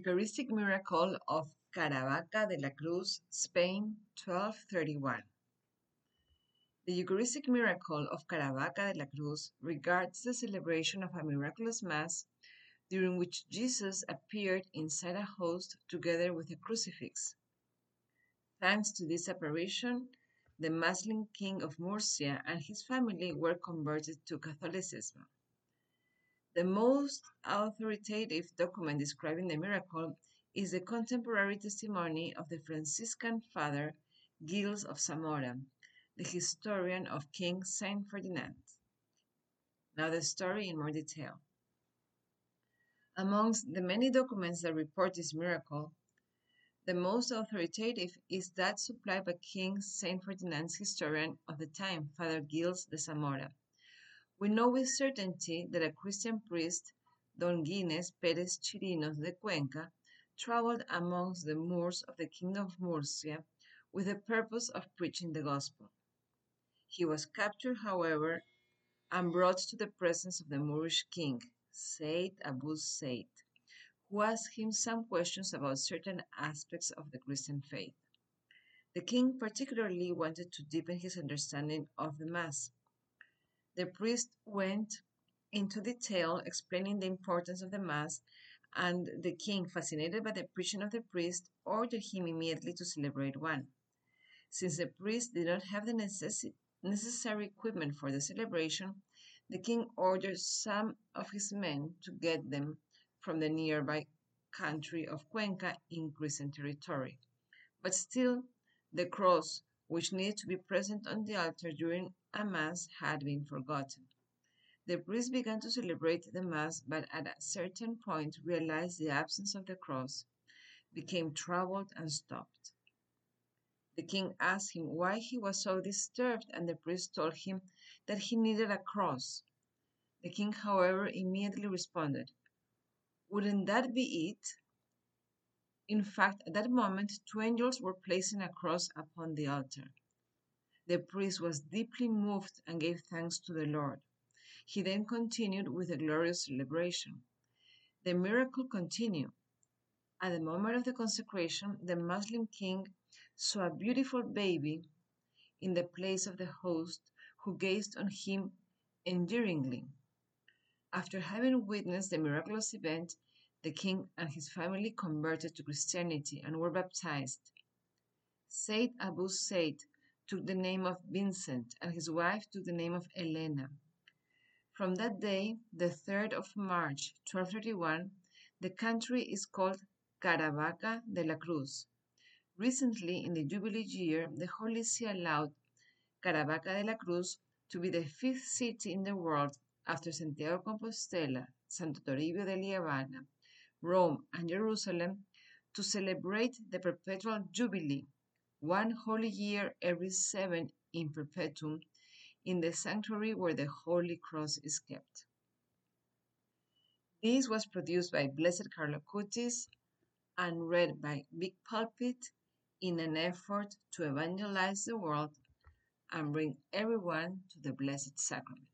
Eucharistic Miracle of Caravaca de la Cruz, Spain, 1231. The Eucharistic miracle of Caravaca de la Cruz regards the celebration of a miraculous Mass during which Jesus appeared inside a host together with a crucifix. Thanks to this apparition, the Muslim king of Murcia and his family were converted to Catholicism. The most authoritative document describing the miracle is the contemporary testimony of the Franciscan father Gilles of Zamora, the historian of King Saint Ferdinand. Now the story in more detail. Amongst the many documents that report this miracle, the most authoritative is that supplied by King Saint Ferdinand's historian of the time, Father Gilles de Zamora. We know with certainty that a Christian priest, Don Gines Perez Chirinos de Cuenca, traveled amongst the Moors of the kingdom of Murcia with the purpose of preaching the gospel. He was captured, however, and brought to the presence of the Moorish king, Said Abu Said, who asked him some questions about certain aspects of the Christian faith. The king particularly wanted to deepen his understanding of the Mass. The priest went into detail explaining the importance of the Mass, and the king, fascinated by the preaching of the priest, ordered him immediately to celebrate one. Since the priest did not have the necessary equipment for the celebration, the king ordered some of his men to get them from the nearby country of Cuenca in Christian territory. But still, the cross, which needed to be present on the altar during a mass, had been forgotten. The priest began to celebrate the mass, but at a certain point realized the absence of the cross, became troubled, and stopped. The king asked him why he was so disturbed, and the priest told him that he needed a cross. The king, however, immediately responded, Wouldn't that be it? In fact, at that moment, two angels were placing a cross upon the altar. The priest was deeply moved and gave thanks to the Lord. He then continued with a glorious celebration. The miracle continued. At the moment of the consecration, the Muslim king saw a beautiful baby in the place of the host who gazed on him endearingly. After having witnessed the miraculous event, the king and his family converted to Christianity and were baptized. Said Abu Said took the name of Vincent and his wife took the name of Elena. From that day, the 3rd of March, 1231, the country is called Caravaca de la Cruz. Recently, in the Jubilee year, the Holy See allowed Caravaca de la Cruz to be the fifth city in the world after Santiago Compostela, Santo Toribio de Liébana, Rome, and Jerusalem to celebrate the perpetual Jubilee, one holy year every seven in perpetuum, in the sanctuary where the Holy Cross is kept. This was produced by Blessed Carlo Acutis and read by Big Pulpit in an effort to evangelize the world and bring everyone to the Blessed Sacrament.